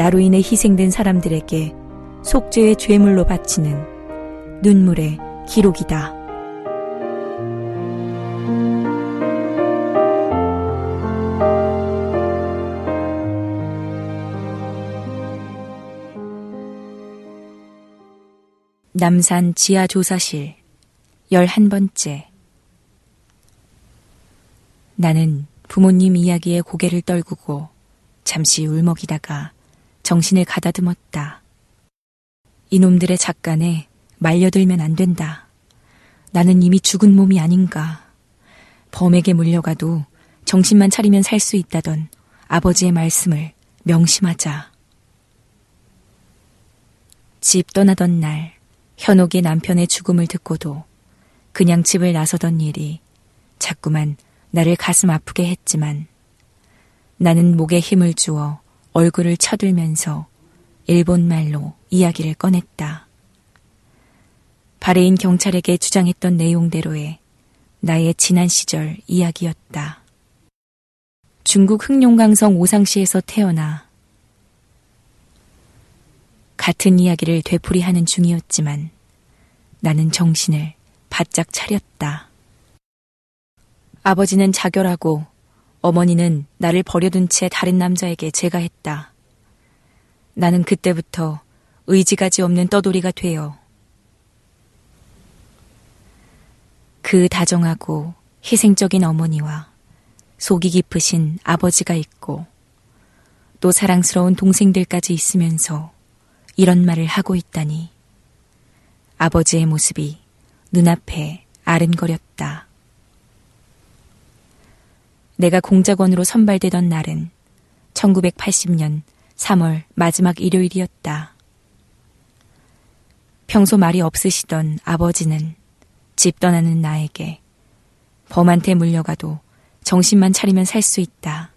나로 인해 희생된 사람들에게 속죄의 죄물로 바치는 눈물의 기록이다. 남산 지하조사실 열한 번째 나는 부모님 이야기에 고개를 떨구고 잠시 울먹이다가 정신을 가다듬었다. 이놈들의 작간에 말려들면 안 된다. 나는 이미 죽은 몸이 아닌가. 범에게 물려가도 정신만 차리면 살 수 있다던 아버지의 말씀을 명심하자. 집 떠나던 날, 현옥의 남편의 죽음을 듣고도 그냥 집을 나서던 일이 자꾸만 나를 가슴 아프게 했지만 나는 목에 힘을 주어 얼굴을 쳐들면서 일본 말로 이야기를 꺼냈다. 바레인 경찰에게 주장했던 내용대로의 나의 지난 시절 이야기였다. 중국 흑룡강성 오상시에서 태어나 같은 이야기를 되풀이하는 중이었지만 나는 정신을 바짝 차렸다. 아버지는 자결하고 어머니는 나를 버려둔 채 다른 남자에게 제가 했다. 나는 그때부터 의지가지 없는 떠돌이가 되어 그 다정하고 희생적인 어머니와 속이 깊으신 아버지가 있고 또 사랑스러운 동생들까지 있으면서 이런 말을 하고 있다니. 아버지의 모습이 눈앞에 아른거렸다. 내가 공작원으로 선발되던 날은 1980년 3월 마지막 일요일이었다. 평소 말이 없으시던 아버지는 집 떠나는 나에게 범한테 물려가도 정신만 차리면 살 수 있다.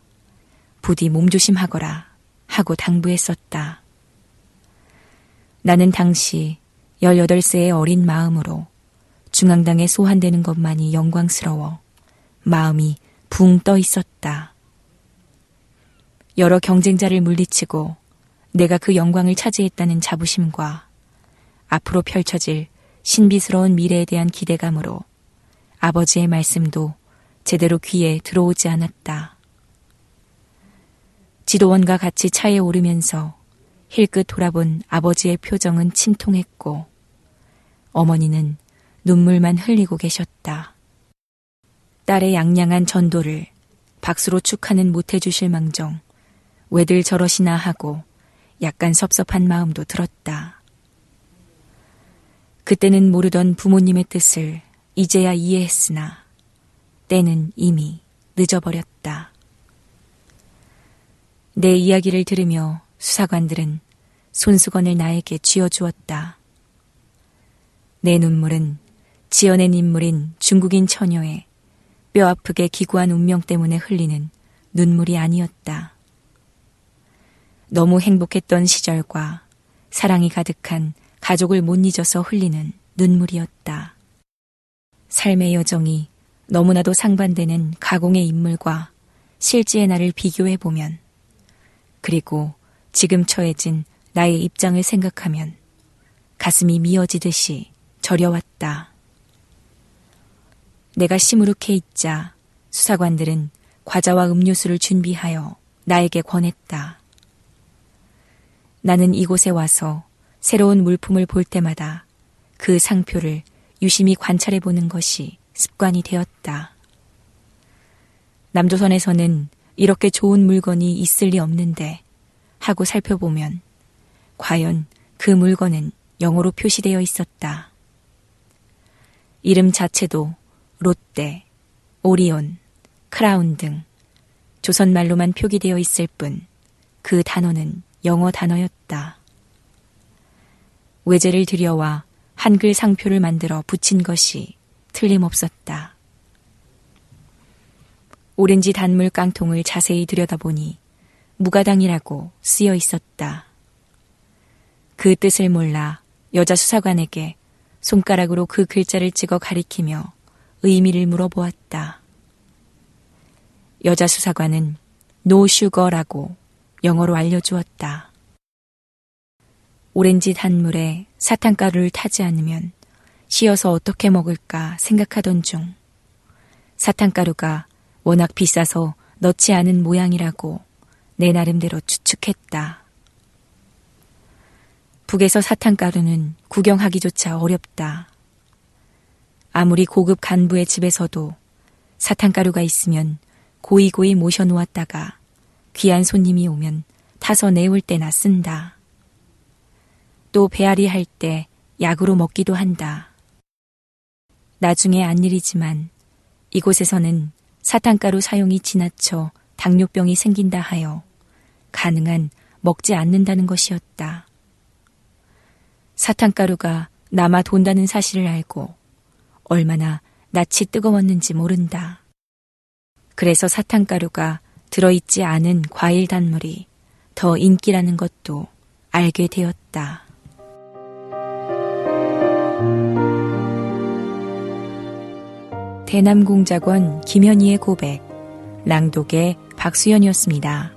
부디 몸조심하거라 하고 당부했었다. 나는 당시 18세의 어린 마음으로 중앙당에 소환되는 것만이 영광스러워 마음이 붕 떠 있었다. 여러 경쟁자를 물리치고 내가 그 영광을 차지했다는 자부심과 앞으로 펼쳐질 신비스러운 미래에 대한 기대감으로 아버지의 말씀도 제대로 귀에 들어오지 않았다. 지도원과 같이 차에 오르면서 힐끗 돌아본 아버지의 표정은 침통했고 어머니는 눈물만 흘리고 계셨다. 딸의 양양한 전도를 박수로 축하는 못해주실 망정 왜들 저러시나 하고 약간 섭섭한 마음도 들었다. 그때는 모르던 부모님의 뜻을 이제야 이해했으나 때는 이미 늦어버렸다. 내 이야기를 들으며 수사관들은 손수건을 나에게 쥐어주었다. 내 눈물은 지어낸 인물인 중국인 처녀의 뼈 아프게 기구한 운명 때문에 흘리는 눈물이 아니었다. 너무 행복했던 시절과 사랑이 가득한 가족을 못 잊어서 흘리는 눈물이었다. 삶의 여정이 너무나도 상반되는 가공의 인물과 실제의 나를 비교해보면, 그리고 지금 처해진 나의 입장을 생각하면 가슴이 미어지듯이 저려왔다. 내가 시무룩해 있자 수사관들은 과자와 음료수를 준비하여 나에게 권했다. 나는 이곳에 와서 새로운 물품을 볼 때마다 그 상표를 유심히 관찰해 보는 것이 습관이 되었다. 남조선에서는 이렇게 좋은 물건이 있을 리 없는데 하고 살펴보면 과연 그 물건은 영어로 표시되어 있었다. 이름 자체도 롯데, 오리온, 크라운 등 조선말로만 표기되어 있을 뿐 그 단어는 영어 단어였다. 외제를 들여와 한글 상표를 만들어 붙인 것이 틀림없었다. 오렌지 단물 깡통을 자세히 들여다보니 무가당이라고 쓰여 있었다. 그 뜻을 몰라 여자 수사관에게 손가락으로 그 글자를 찍어 가리키며 의미를 물어보았다. 여자 수사관은 노슈거라고 영어로 알려주었다. 오렌지 단물에 사탕가루를 타지 않으면 씌어서 어떻게 먹을까 생각하던 중 사탕가루가 워낙 비싸서 넣지 않은 모양이라고 내 나름대로 추측했다. 북에서 사탕가루는 구경하기조차 어렵다. 아무리 고급 간부의 집에서도 사탕가루가 있으면 고이고이 모셔놓았다가 귀한 손님이 오면 타서 내올 때나 쓴다. 또 배앓이 할 때 약으로 먹기도 한다. 나중에 안 일이지만 이곳에서는 사탕가루 사용이 지나쳐 당뇨병이 생긴다 하여 가능한 먹지 않는다는 것이었다. 사탕가루가 남아 돈다는 사실을 알고 얼마나 낯이 뜨거웠는지 모른다. 그래서 사탕가루가 들어있지 않은 과일 단물이 더 인기라는 것도 알게 되었다. 대남공작원 김현희의 고백, 랑독의 박수연이었습니다.